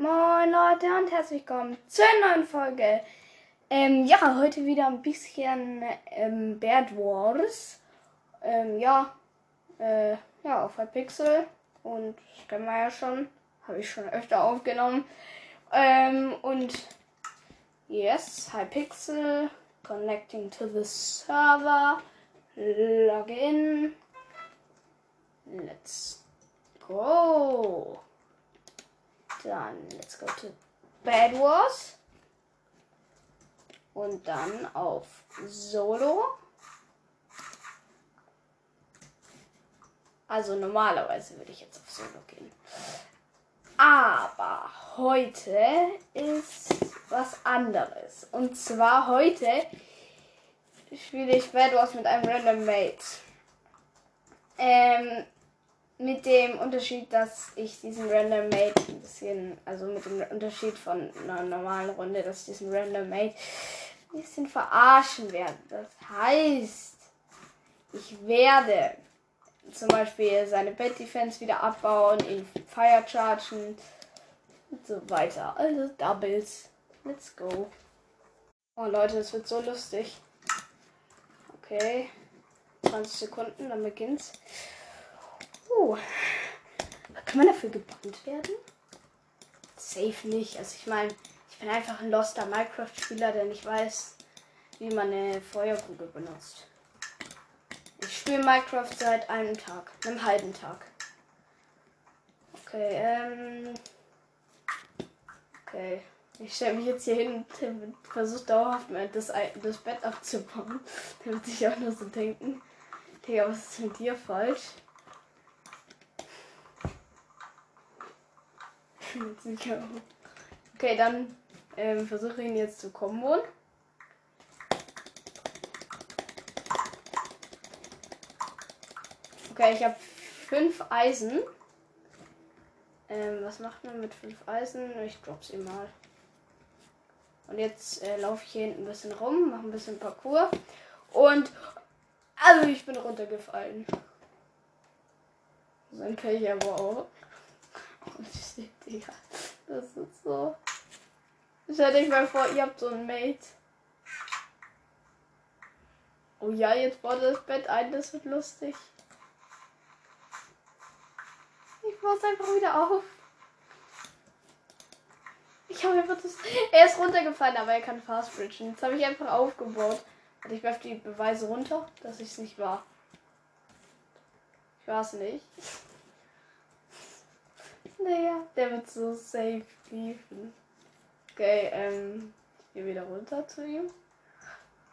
Moin Leute und herzlich willkommen zur neuen Folge. Ähm, ja, heute wieder ein bisschen ähm, Bad Wars. Ähm, ja, äh, ja, auf Hypixel. Und das kennen wir ja schon. Habe ich schon öfter aufgenommen. Ähm, und yes, Hypixel. Connecting to the server. Login. Let's go. Dann let's go to Bad Wars. Und dann auf Solo. Also normalerweise würde ich jetzt auf Solo gehen. Aber heute ist was anderes. Und zwar heute spiele ich Bad Wars mit einem Random Mate. Ähm, mit dem Unterschied, dass ich diesen Random Mate ein bisschen, also mit dem Unterschied von einer normalen Runde, dass ich diesen Random Mate ein bisschen verarschen werde. Das heißt, ich werde zum Beispiel seine Bed Defense wieder abbauen, ihn Fire chargen und so weiter. Also Doubles. Let's go. Oh Leute, das wird so lustig. Okay. 20 Sekunden, dann beginnt's. Oh. Kann man dafür gebannt werden? Safe nicht. Also ich meine, ich bin einfach ein loster Minecraft-Spieler, der nicht weiß, wie man eine Feuerkugel benutzt. Ich spiele Minecraft seit einem Tag, einem halben Tag. Okay, ähm. Okay. Ich stelle mich jetzt hier hin und versuche dauerhaft das, das Bett abzubauen. Damit sich auch nur so denken. Digga, was ist mit dir falsch? Okay, dann ähm, versuche ihn jetzt zu kombon. Okay, ich habe fünf Eisen. Ähm, was macht man mit fünf Eisen? Ich drop sie mal. Und jetzt äh, laufe ich hier hinten ein bisschen rum, mache ein bisschen Parcours. Und also ich bin runtergefallen. Dann kann ich aber auch. Shit, Digga. Das ist so. Stellt euch mal vor, ihr habt so ein Mate. Oh ja, jetzt baut das Bett ein, das wird lustig. Ich es einfach wieder auf. Ich habe einfach das. Er ist runtergefallen, aber er kann fast bridgen. Jetzt habe ich einfach aufgebaut. Und ich werfe die Beweise runter, dass ich es nicht war. Ich war es nicht. Naja, der wird so safe liefen. Okay, ähm, gehe wieder runter zu ihm.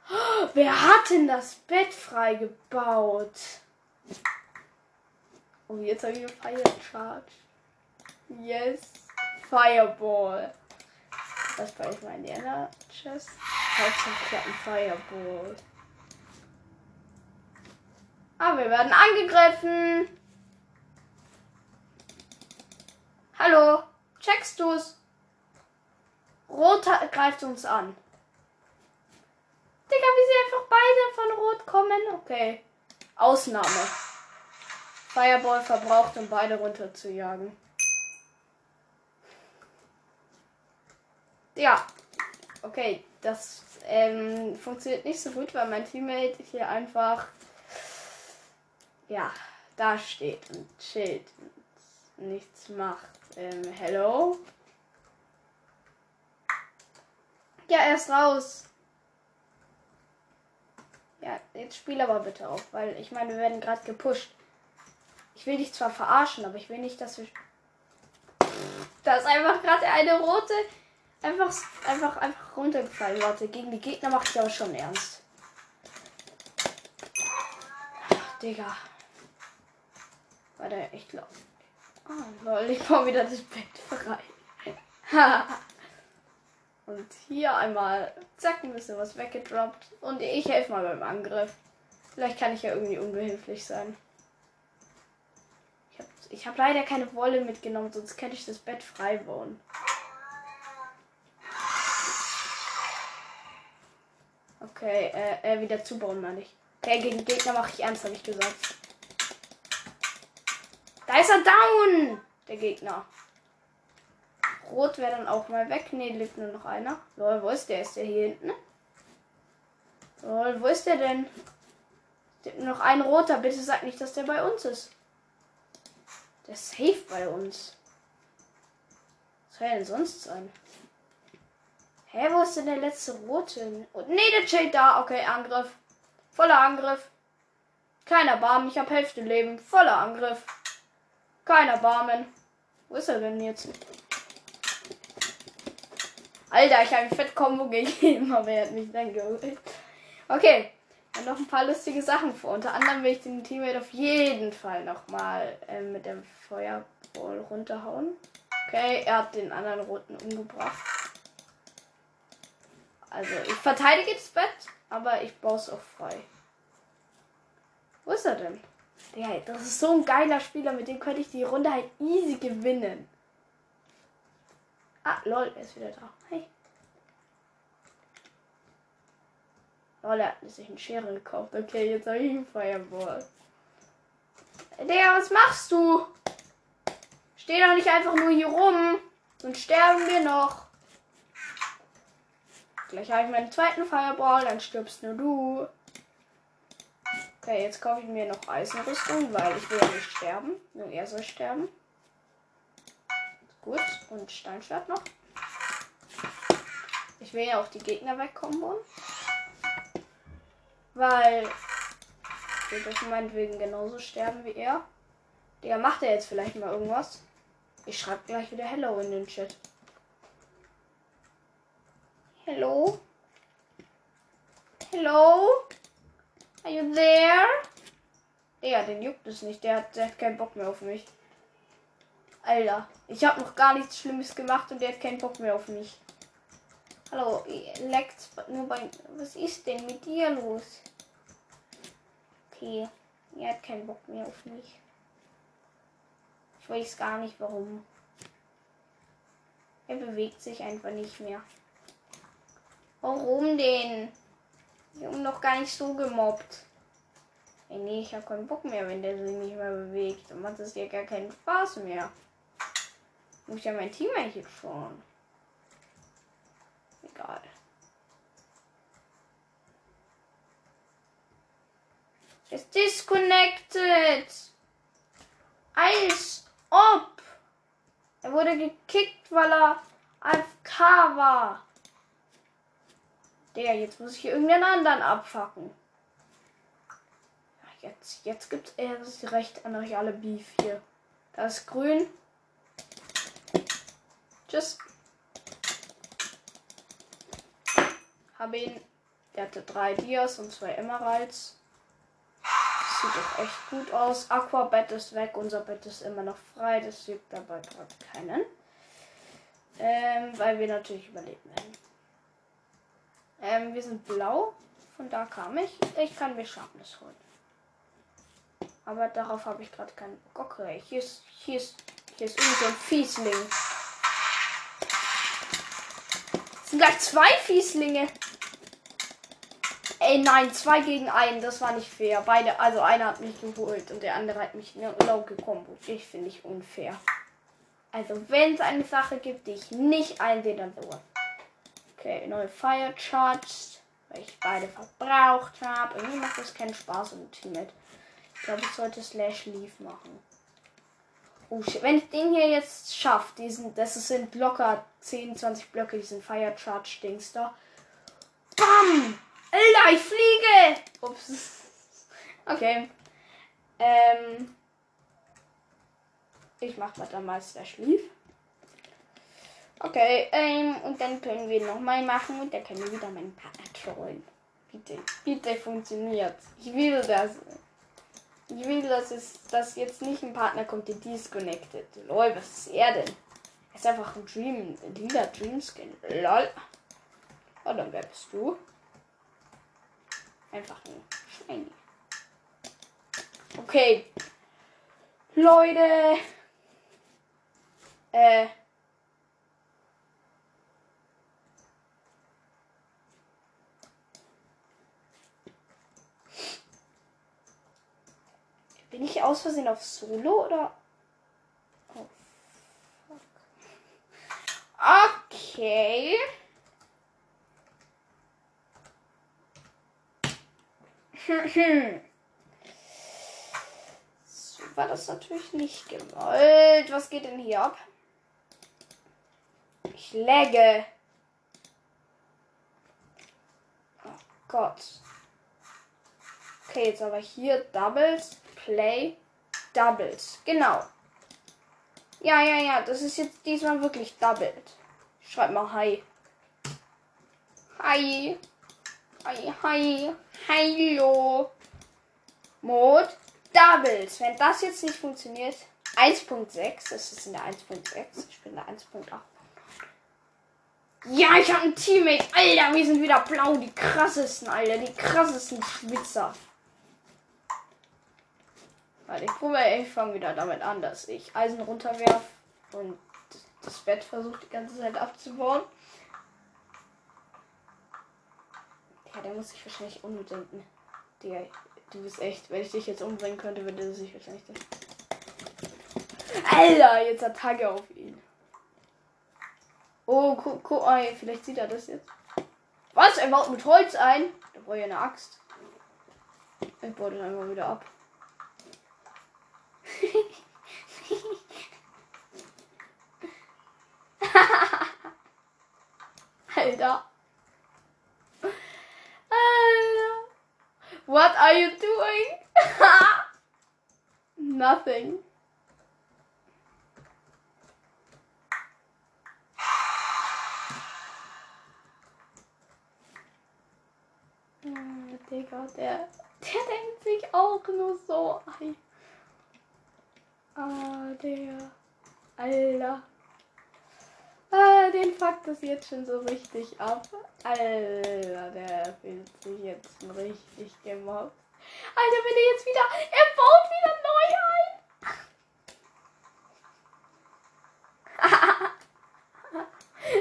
Oh, wer hat denn das Bett freigebaut? Oh, jetzt habe ich eine Fire Charge. Yes. Fireball. Das bei ich mal in die Ender Chest. Hauptsache ein Fireball. Ah, wir werden angegriffen. Hallo, checkst du's? Rot greift uns an. Digga, wie sie einfach beide von Rot kommen. Okay. Ausnahme. Fireball verbraucht, um beide runter zu jagen. Ja. Okay, das ähm, funktioniert nicht so gut, weil mein Teammate hier einfach ja, da steht und chillt und nichts macht. Ähm, hello? Ja, er ist raus. Ja, jetzt spiel aber bitte auf, weil ich meine, wir werden gerade gepusht. Ich will dich zwar verarschen, aber ich will nicht, dass wir. Da ist einfach gerade eine rote einfach, einfach, einfach runtergefallen. Leute, gegen die Gegner mache ich aber schon ernst. Ach, Digga. Warte, ich glaube. Oh, lol, ich baue wieder das Bett frei. Und hier einmal, zack, ein bisschen was weggedroppt. Und ich helfe mal beim Angriff. Vielleicht kann ich ja irgendwie unbehilflich sein. Ich habe ich hab leider keine Wolle mitgenommen, sonst könnte ich das Bett frei bauen. Okay, äh, äh, wieder zubauen, meine ich. Okay, gegen Gegner mache ich ernst, habe ich gesagt. Da ist er down! Der Gegner. Rot wäre dann auch mal weg. Ne, lebt nur noch einer. Lol, wo ist der? Ist der hier hinten? Lol, wo ist der denn? Noch ein roter. Bitte sag nicht, dass der bei uns ist. Der ist safe bei uns. Was soll denn sonst sein? Hä, wo ist denn der letzte rote? Oh, nee, der chillt da. Okay, Angriff. Voller Angriff. Keiner Barmen. Ich habe Hälfte Leben. Voller Angriff. Keiner Barmen. Wo ist er denn jetzt? Alter, ich habe ein Fett-Kombo gegeben, aber er hat mich dann geholt. Okay, dann noch ein paar lustige Sachen vor. Unter anderem will ich den Teammate auf jeden Fall nochmal äh, mit dem Feuerball runterhauen. Okay, er hat den anderen Roten umgebracht. Also, ich verteidige das Bett, aber ich baue es auch frei. Wo ist er denn? Ja, das ist so ein geiler Spieler, mit dem könnte ich die Runde halt easy gewinnen. Ah, lol, er ist wieder da. Hey. Lol, er hat sich einen Schere gekauft. Okay, jetzt habe ich einen Fireball. Digga, was machst du? Steh doch nicht einfach nur hier rum. Sonst sterben wir noch. Gleich habe ich meinen zweiten Fireball, dann stirbst nur du. Okay, jetzt kaufe ich mir noch Eisenrüstung, weil ich will ja nicht sterben. Nur er soll sterben. Gut, und Steinschwert noch. Ich will ja auch die Gegner wegkommen. Weil wir dürfen meinetwegen genauso sterben wie er. Der macht er jetzt vielleicht mal irgendwas. Ich schreibe gleich wieder Hello in den Chat. Hello? Hello? Are you there? Ja, den juckt es nicht. Der hat, der hat keinen Bock mehr auf mich. Alter, ich habe noch gar nichts Schlimmes gemacht und der hat keinen Bock mehr auf mich. Hallo, leckt nur bei. Was ist denn mit dir los? Okay, er hat keinen Bock mehr auf mich. Ich weiß gar nicht warum. Er bewegt sich einfach nicht mehr. Warum denn? Wir haben noch gar nicht so gemobbt. Ey, nee, ich habe keinen Bock mehr, wenn der sich nicht mehr bewegt. Dann macht es ja gar keinen Spaß mehr. Muss ja mein Team eigentlich schon. Egal. It's disconnected. Als ob. Er wurde gekickt, weil er AFK war. Der, jetzt muss ich hier irgendeinen anderen abfacken. Jetzt, jetzt gibt es erst recht an euch alle Beef hier. Das ist grün. Tschüss. Habe ihn. Der hatte drei Dias und zwei Emeralds. Sieht doch echt gut aus. Aquabett ist weg. Unser Bett ist immer noch frei. Das juckt dabei gerade keinen. Ähm, weil wir natürlich überleben werden. Ähm, wir sind blau. Von da kam ich. Ich kann mir Sharpness holen. Aber darauf habe ich gerade keinen Bock. Okay, hier ist, hier ist, hier ist irgend so ein Fiesling. Es sind gleich zwei Fieslinge. Ey, nein, zwei gegen einen. Das war nicht fair. Beide, also einer hat mich geholt und der andere hat mich in Low gecombo. Ich finde ich unfair. Also, wenn es eine Sache gibt, die ich nicht einsehe, dann so. Okay, neue Fire Charged, weil ich beide verbraucht habe. Irgendwie macht das keinen Spaß im Teammate. Ich glaube, ich sollte Slash Leaf machen. Oh, wenn ich den hier jetzt schaffe, diesen, das sind locker 10, 20 Blöcke, diesen Fire Charge Dings da. Bam! Alter, ich fliege! Ups. Okay. Ähm. Ich mach mal dann mal Slash Leaf. Okay, ähm, und dann können wir nochmal machen und dann können wir wieder meinen Partner trollen. Bitte, bitte funktioniert. Ich will das. Ich will, dass es, dass jetzt nicht ein Partner kommt, der disconnected. Lol, was ist er denn? Er ist einfach ein Dream, ein lila Dream Skin. Lol. Oh, dann wer bist du? Einfach ein Shiny. Okay. Leute. Äh. Bin ich aus Versehen auf Solo oder? Oh, fuck. Okay. so war das natürlich nicht gewollt. Was geht denn hier ab? Ich läge. Oh Gott. Okay, jetzt aber hier Doubles, Play, Doubles. Genau. Ja, ja, ja, das ist jetzt diesmal wirklich doubled. Schreib mal Hi. Hi. Hi, hi. Hallo. Mode Doubles. Wenn das jetzt nicht funktioniert. 1.6. Das ist in der 1.6. Ich bin in der 1.8. Ja, ich habe ein Teammate. Alter, wir sind wieder blau. Die krassesten, Alter. Die krassesten Schwitzer. Warte, ich probiere, ich fange wieder damit an, dass ich Eisen runterwerfe und das Bett versucht die ganze Zeit abzubauen. Ja, der muss sich wahrscheinlich umdenken. Digga, du bist echt, wenn ich dich jetzt umbringen könnte, würde er sich wahrscheinlich. Alter, jetzt Attacke auf ihn. Oh, guck, guck, oh, vielleicht sieht er das jetzt. Was? Er baut mit Holz ein? Da brauche ich eine Axt. Ich baue den einfach wieder ab. Alter. Alter. What are you doing? Nothing. Digga, der, der denkt sich auch nur so ein. Ah, der. Alter. Ah, den fuckt das jetzt schon so richtig ab. Alter, der fühlt sich jetzt richtig gemobbt. Alter, wenn er jetzt wieder. Er baut wieder neu ein.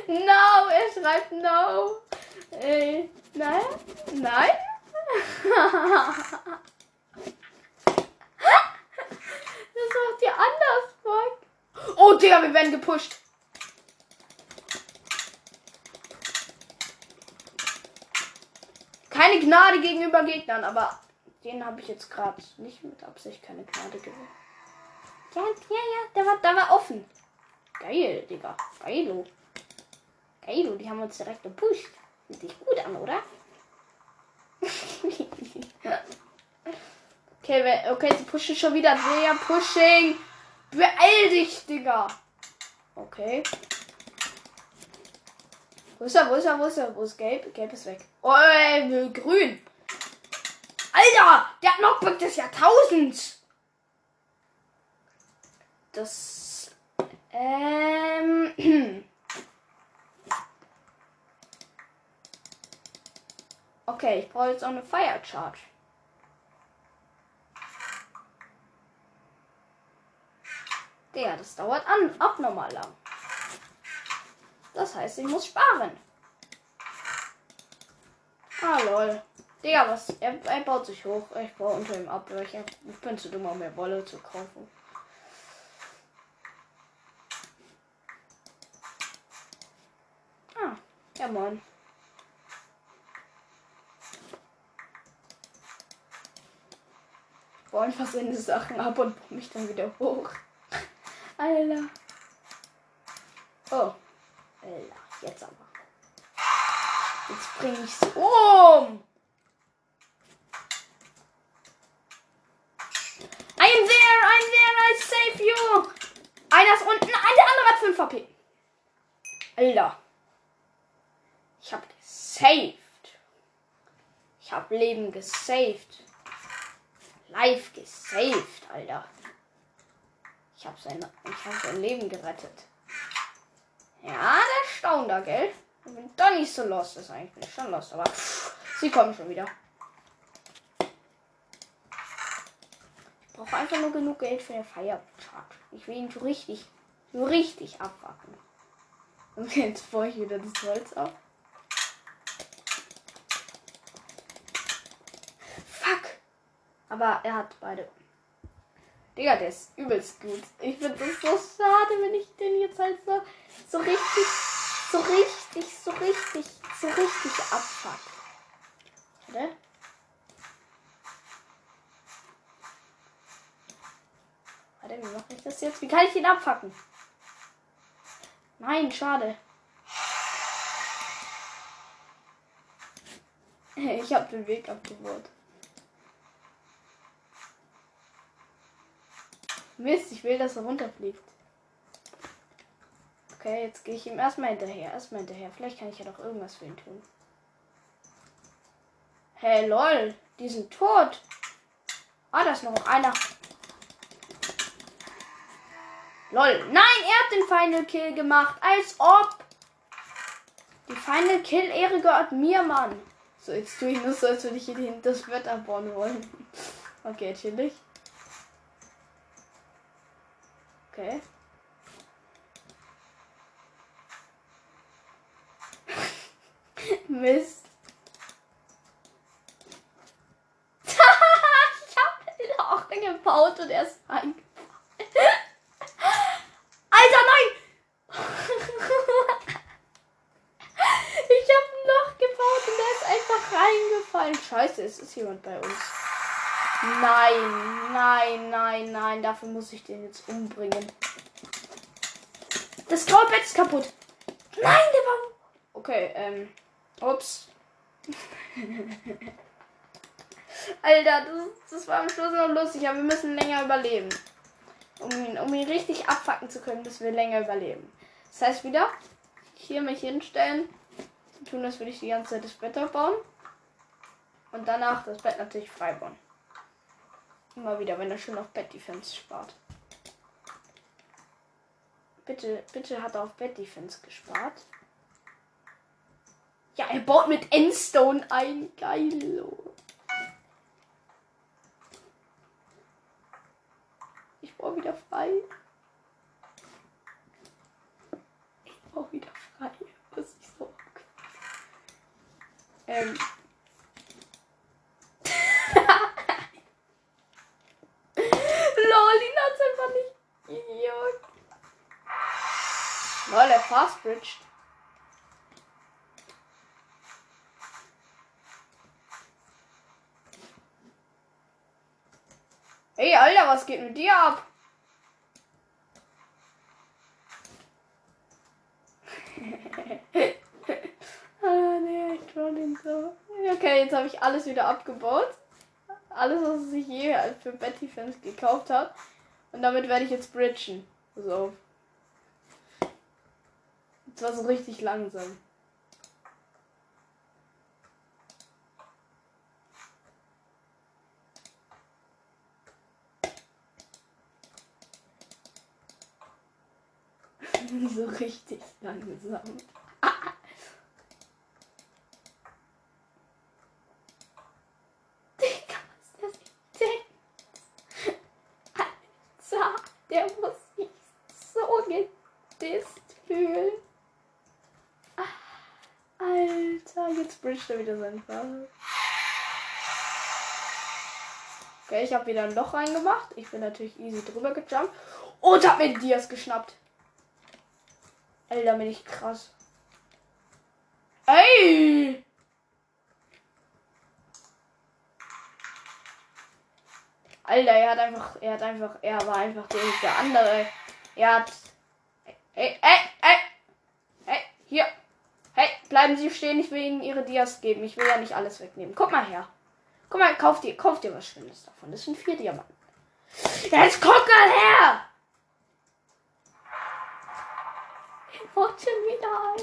no, er schreibt no. Äh, nein? Nein? Das macht ihr anders, fuck. Oh, Digga, wir werden gepusht. Keine Gnade gegenüber Gegnern, aber den habe ich jetzt gerade nicht mit Absicht keine Gnade gegeben. Ja, ja, ja, der war, der war offen. Geil, Digga. Geilo. Geilo, die haben uns direkt gepusht. Sieht sich gut an, oder? Okay, okay, sie pushen schon wieder. Sehr pushing. Beeil dich, Digga. Okay. Wo ist er? Wo ist er? Wo ist er? Wo ist Gelb? Gelb ist weg. Oh, äh, grün. Alter, der Knockback des Jahrtausends. Das. Ähm. Okay, ich brauche jetzt auch eine Fire Charge. Der, das dauert an, abnormal lang. Das heißt, ich muss sparen. Ah, lol. Digga, was? Er, er baut sich hoch. Ich baue unter ihm ab. Ich, ich bin zu dumm, um mir Wolle zu kaufen. Ah, ja, Mann. baue einfach seine Sachen ab und baue mich dann wieder hoch. Alter. Oh. Alter, jetzt aber. Jetzt bringe ich sie um. I am there, I'm there, I save you. Einer ist unten, der andere hat 5 HP. Alter. Ich hab gesaved. Ich hab Leben gesaved. Live gesaved, Alter. Ich habe sein, ich hab sein Leben gerettet. Ja, der staunt da, gell? Doch nicht so lost. ist eigentlich bin ich schon lost, aber sie kommen schon wieder. Ich brauche einfach nur genug Geld für den Charge. Ich will ihn so richtig, so richtig abwacken. Und jetzt baue ich wieder das Holz ab. Fuck! Aber er hat beide Digga, der ist übelst gut. Ich finde das so schade, wenn ich den jetzt halt so, so richtig, so richtig, so richtig, so richtig abfuckt. Warte. Warte, wie mache ich das jetzt? Wie kann ich ihn abfacken? Nein, schade. Ich habe den Weg abgebaut. Mist, ich will, dass er runterfliegt. Okay, jetzt gehe ich ihm erstmal hinterher. Erstmal hinterher. Vielleicht kann ich ja doch irgendwas für ihn tun. Hey, lol. Die sind tot. Ah, da ist noch einer. Lol. Nein, er hat den Final Kill gemacht. Als ob. Die Final Kill Ehre gehört mir, Mann. So, jetzt tue ich nur so, als würde ich hier das Wetter bauen wollen. Okay, chillig. Okay. Mist. ich habe ein Loch gebaut und er ist eingefallen. Alter, nein! ich habe ein Loch gebaut und er ist einfach reingefallen. Scheiße, es ist jemand bei uns. Nein, nein, nein, nein. Dafür muss ich den jetzt umbringen. Das graue ist kaputt. Nein, der war. Okay, ähm. Ups. Alter, das, das war am Schluss noch lustig, aber wir müssen länger überleben. Um ihn, um ihn richtig abfacken zu können, müssen wir länger überleben. Das heißt wieder, hier mich hinstellen, tun, das will ich die ganze Zeit das Bett aufbauen. Und danach das Bett natürlich frei bauen. Immer wieder, wenn er schön auf Bett Defense spart. Bitte, bitte hat er auf Bett Defense gespart. Ja, er baut mit Endstone ein. Geil. Ich baue wieder frei. Ich baue wieder frei. Das ist so. Ähm. Lol, ihn hat's einfach nicht. Idiot. Lol, er fast bridged. Ey, Alter, was geht mit dir ab? ah, nee, ich troll den so. Okay, jetzt habe ich alles wieder abgebaut. Alles, was sich je für Betty Fans gekauft hat. Und damit werde ich jetzt bridgen. So. Das war so richtig langsam. so richtig langsam. Digga, was ist das denn? Alter, der muss sich so gedisst fühlen. Bricht er wieder sein Fall. Okay, ich habe wieder ein Loch reingemacht. Ich bin natürlich easy drüber gejumpt. Und hab mir Dias geschnappt. Alter, bin ich krass. Ey! Alter, er hat einfach, er hat einfach, er war einfach der, der andere. Er hat. Ey, ey, ey! Hey, hier! Hey, bleiben Sie stehen, ich will Ihnen Ihre Dias geben. Ich will ja nicht alles wegnehmen. Guck mal her. Guck mal, kauf dir, kauf dir was Schönes davon. Das sind vier Diamanten. Jetzt guck mal her! baut schon wieder ein.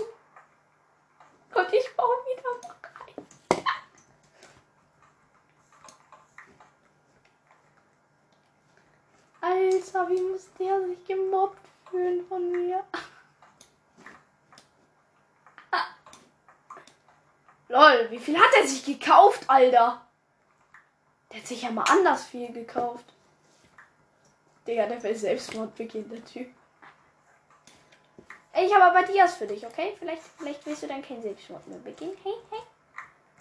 Und ich baue wieder noch ein. Alter, wie muss der sich gemobbt fühlen von mir? Lol, wie viel hat er sich gekauft, Alter? Der hat sich ja mal anders viel gekauft. Digga, der will Selbstmord beginnen, der Typ. Ich habe aber Dias für dich, okay? Vielleicht, vielleicht willst du dann kein Selbstmord mehr begehen. Hey, hey.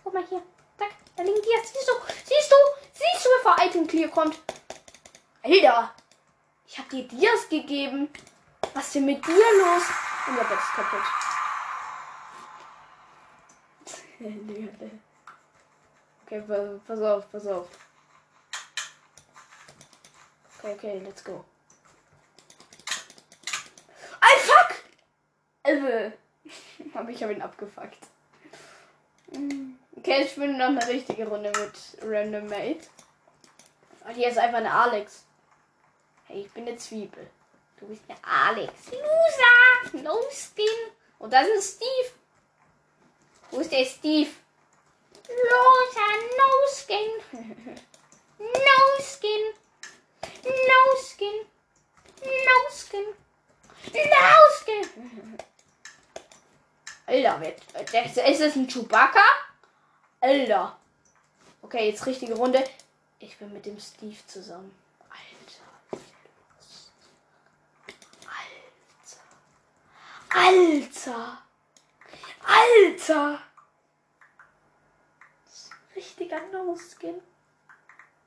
Guck mal hier. Zack, da liegen Dias. Siehst du? Siehst du? Siehst du, bevor Item Clear kommt? Alter. Ich habe dir Dias gegeben. Was ist denn mit dir los? Unser Bett ist kaputt. okay, pass auf, pass auf. Okay, okay, let's go. Ein Fuck! Also, aber ich ihn abgefuckt. Okay, ich bin noch eine richtige Runde mit Random Mate. Und hier ist einfach eine Alex. Hey, ich bin eine Zwiebel. Du bist eine Alex. Loser! No Skin. Und das ist Steve. Wo ist der Steve? Loser, no skin. no skin. No skin. No skin. No skin. Alter, ist das ein Chewbacca? Alter. Okay, jetzt richtige Runde. Ich bin mit dem Steve zusammen. Alter. Alter. Alter. Richtiger No-Skin.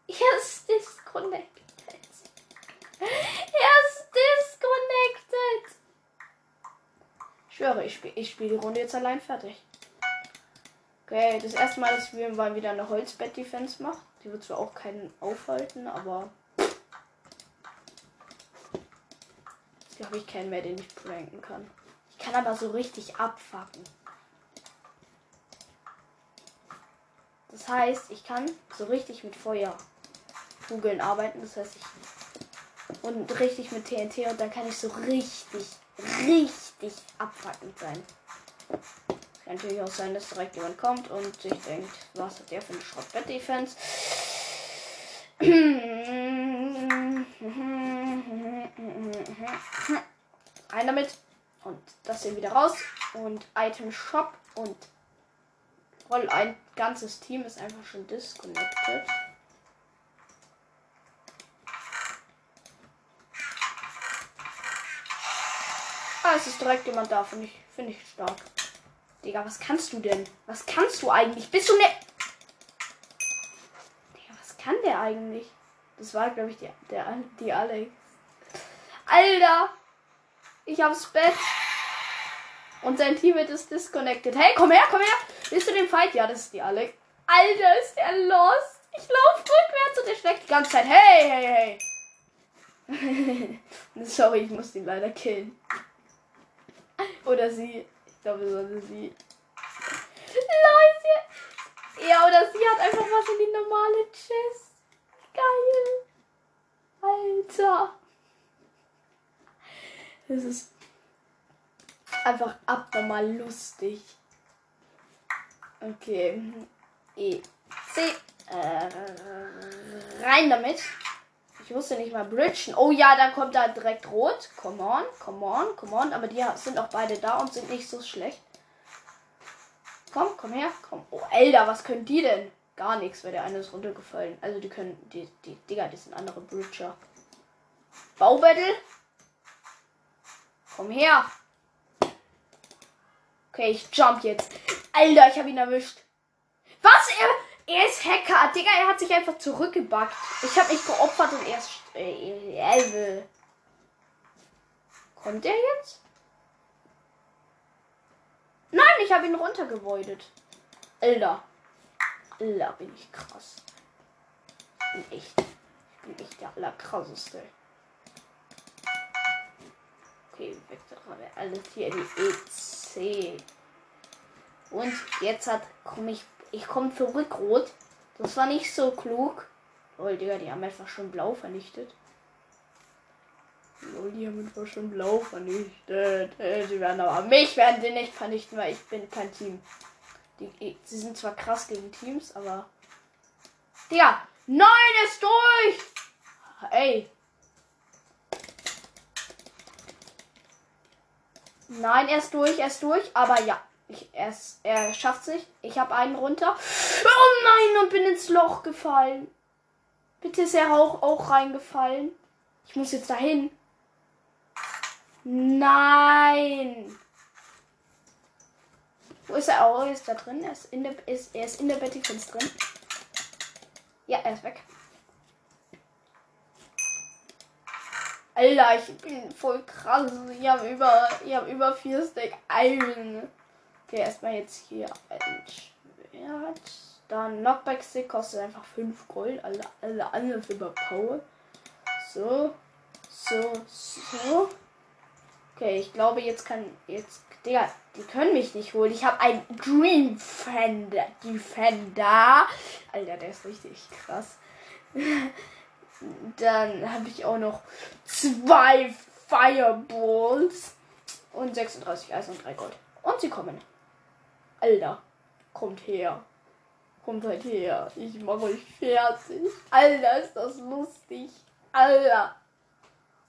Er ist disconnected. Er ist disconnected. Ich schwöre, ich spiele ich spiel die Runde jetzt allein fertig. Okay, das erste Mal, dass wir mal wieder eine Holzbett-Defense macht. Die wird zwar auch keinen aufhalten, aber. Jetzt habe ich keinen mehr, den ich pranken kann. Ich kann aber so richtig abfacken. Das heißt, ich kann so richtig mit Feuerkugeln arbeiten. Das heißt, ich. Und richtig mit TNT und dann kann ich so richtig, richtig abfuckend sein. Kann natürlich auch sein, dass direkt jemand kommt und sich denkt, was hat der für eine Schrottbett-Defense? Ein damit. Und das hier wieder raus. Und Item Shop. Und voll ein ganzes Team ist einfach schon disconnected. Ah, es ist direkt jemand da, finde ich, finde ich stark. Digga, was kannst du denn? Was kannst du eigentlich? Bist du ne. Digga, was kann der eigentlich? Das war, glaube ich, die, der, die Alex. Alter! Ich hab's Bett. Und sein Teammate ist disconnected. Hey, komm her, komm her! Bist du den Fight? Ja, das ist die Alex. Alter, ist der lost. Ich laufe rückwärts und der schlägt die ganze Zeit. Hey, hey, hey. Sorry, ich muss ihn leider killen. Oder sie glaube, sollte sie. Leute! Ja, oder sie hat einfach was in die normale Chest. Geil. Alter. Das ist einfach abnormal lustig. Okay. E. C. Äh, rein damit. Ich wusste nicht mal bridgen. Oh ja, dann kommt da direkt rot. Come on, come on, come on. Aber die sind auch beide da und sind nicht so schlecht. Komm, komm her, komm. Oh, Alter, was können die denn? Gar nichts, weil der eine ist runtergefallen. Also die können, die, die, Digga, die sind andere Bridger. Baubattle. Komm her. Okay, ich jump jetzt. Alter, ich habe ihn erwischt. Was? Er, er ist Hacker. Digga, er hat sich einfach zurückgebackt. Ich habe mich geopfert und er ist. Äh, Kommt der jetzt? Nein, ich habe ihn runtergevoidet. Alter. Alter, bin ich krass. Ich bin echt. Ich bin echt der allerkrasseste. Okay, weg. Alles hier in die EC. Und jetzt hat komme ich ich komme zurück rot. Das war nicht so klug. Oh, Digga, die haben einfach schon blau vernichtet. Oh, die haben einfach schon blau vernichtet. Äh, sie werden aber mich werden sie nicht vernichten, weil ich bin kein Team. Die, sie sind zwar krass gegen Teams, aber. Digga! Nein, ist durch! Ey. Nein, er ist durch, er ist durch, aber ja. Ich, er, er schafft sich. Ich habe einen runter. Oh nein, und bin ins Loch gefallen. Bitte ist er auch, auch reingefallen. Ich muss jetzt dahin. Nein. Wo ist er? Oh, er ist da drin. Er ist in der, ist, er ist in der Betty drin. Ja, er ist weg. Alter, ich bin voll krass. Ich habe über, ich hab über vier Stack Iron. Okay, erstmal jetzt hier Wert. Dann Knockback Stick kostet einfach 5 Gold. Alle, alle anderen sind überpowered. So. So, so. Okay, ich glaube, jetzt kann. Jetzt. Digga, die können mich nicht holen. Ich habe einen Dream Defender. Defender. Alter, der ist richtig krass. Dann habe ich auch noch zwei Fireballs und 36 Eis und 3 Gold. Und sie kommen. Alter, kommt her. Kommt halt her. Ich mache euch fertig. Alter, ist das lustig. Alter.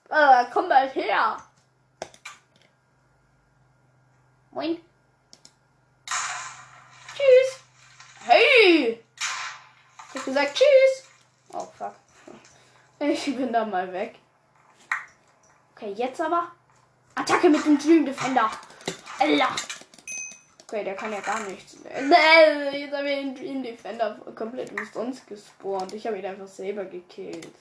Alter, kommt halt her. Moin. Tschüss. Hey. Ich hab gesagt Tschüss. Oh, fuck. Ich bin da mal weg. Okay, jetzt aber. Attacke mit dem Dream Defender. Alter. Okay, der kann ja gar nichts. Nee, jetzt habe ich den Dream Defender komplett umsonst gespawnt. Ich habe ihn einfach selber gekillt.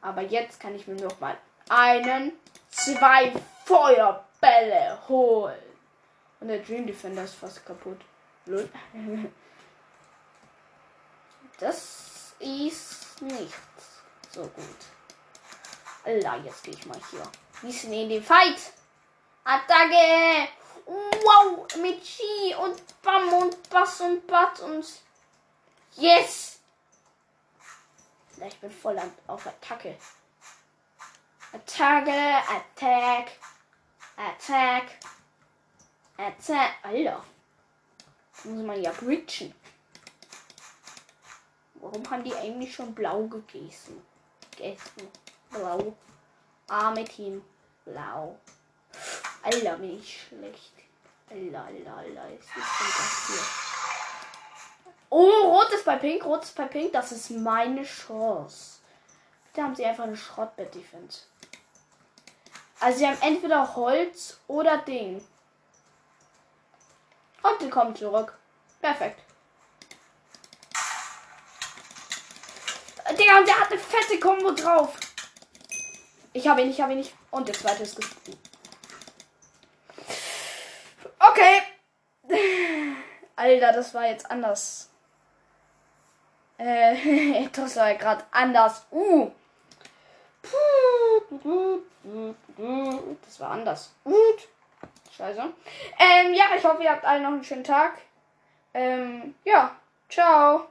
Aber jetzt kann ich mir noch mal einen, zwei Feuerbälle holen. Und der Dream Defender ist fast kaputt. Das ist nicht so gut. Allah, jetzt gehe ich mal hier. Wir sind in den Fight. Attacke! Wow! Mit Chi und Bam und Bass und Bat und. Yes! Ich bin voll auf Attacke. Attacke, Attack, Attack, Attack. Alter. Muss man ja bridgen. Warum haben die eigentlich schon blau gegessen? Gegessen. Blau. Arme Team. Blau. Alter, bin ich schlecht. Alter, Alter, Alter. Ist das hier? Oh, rot ist bei pink, rot ist bei pink. Das ist meine Chance. Da haben sie einfach eine Schrottbett-Defense. Also sie haben entweder Holz oder Ding. Und die kommen zurück. Perfekt. Digga, und der hat eine fette Kombo drauf. Ich habe ihn, ich habe ihn nicht. Und der zweite ist gesprungen. Okay. Alter, das war jetzt anders. Äh, das war gerade anders. Uh. Das war anders. Gut. Scheiße. Ähm, ja, ich hoffe, ihr habt alle noch einen schönen Tag. Ähm, ja. Ciao.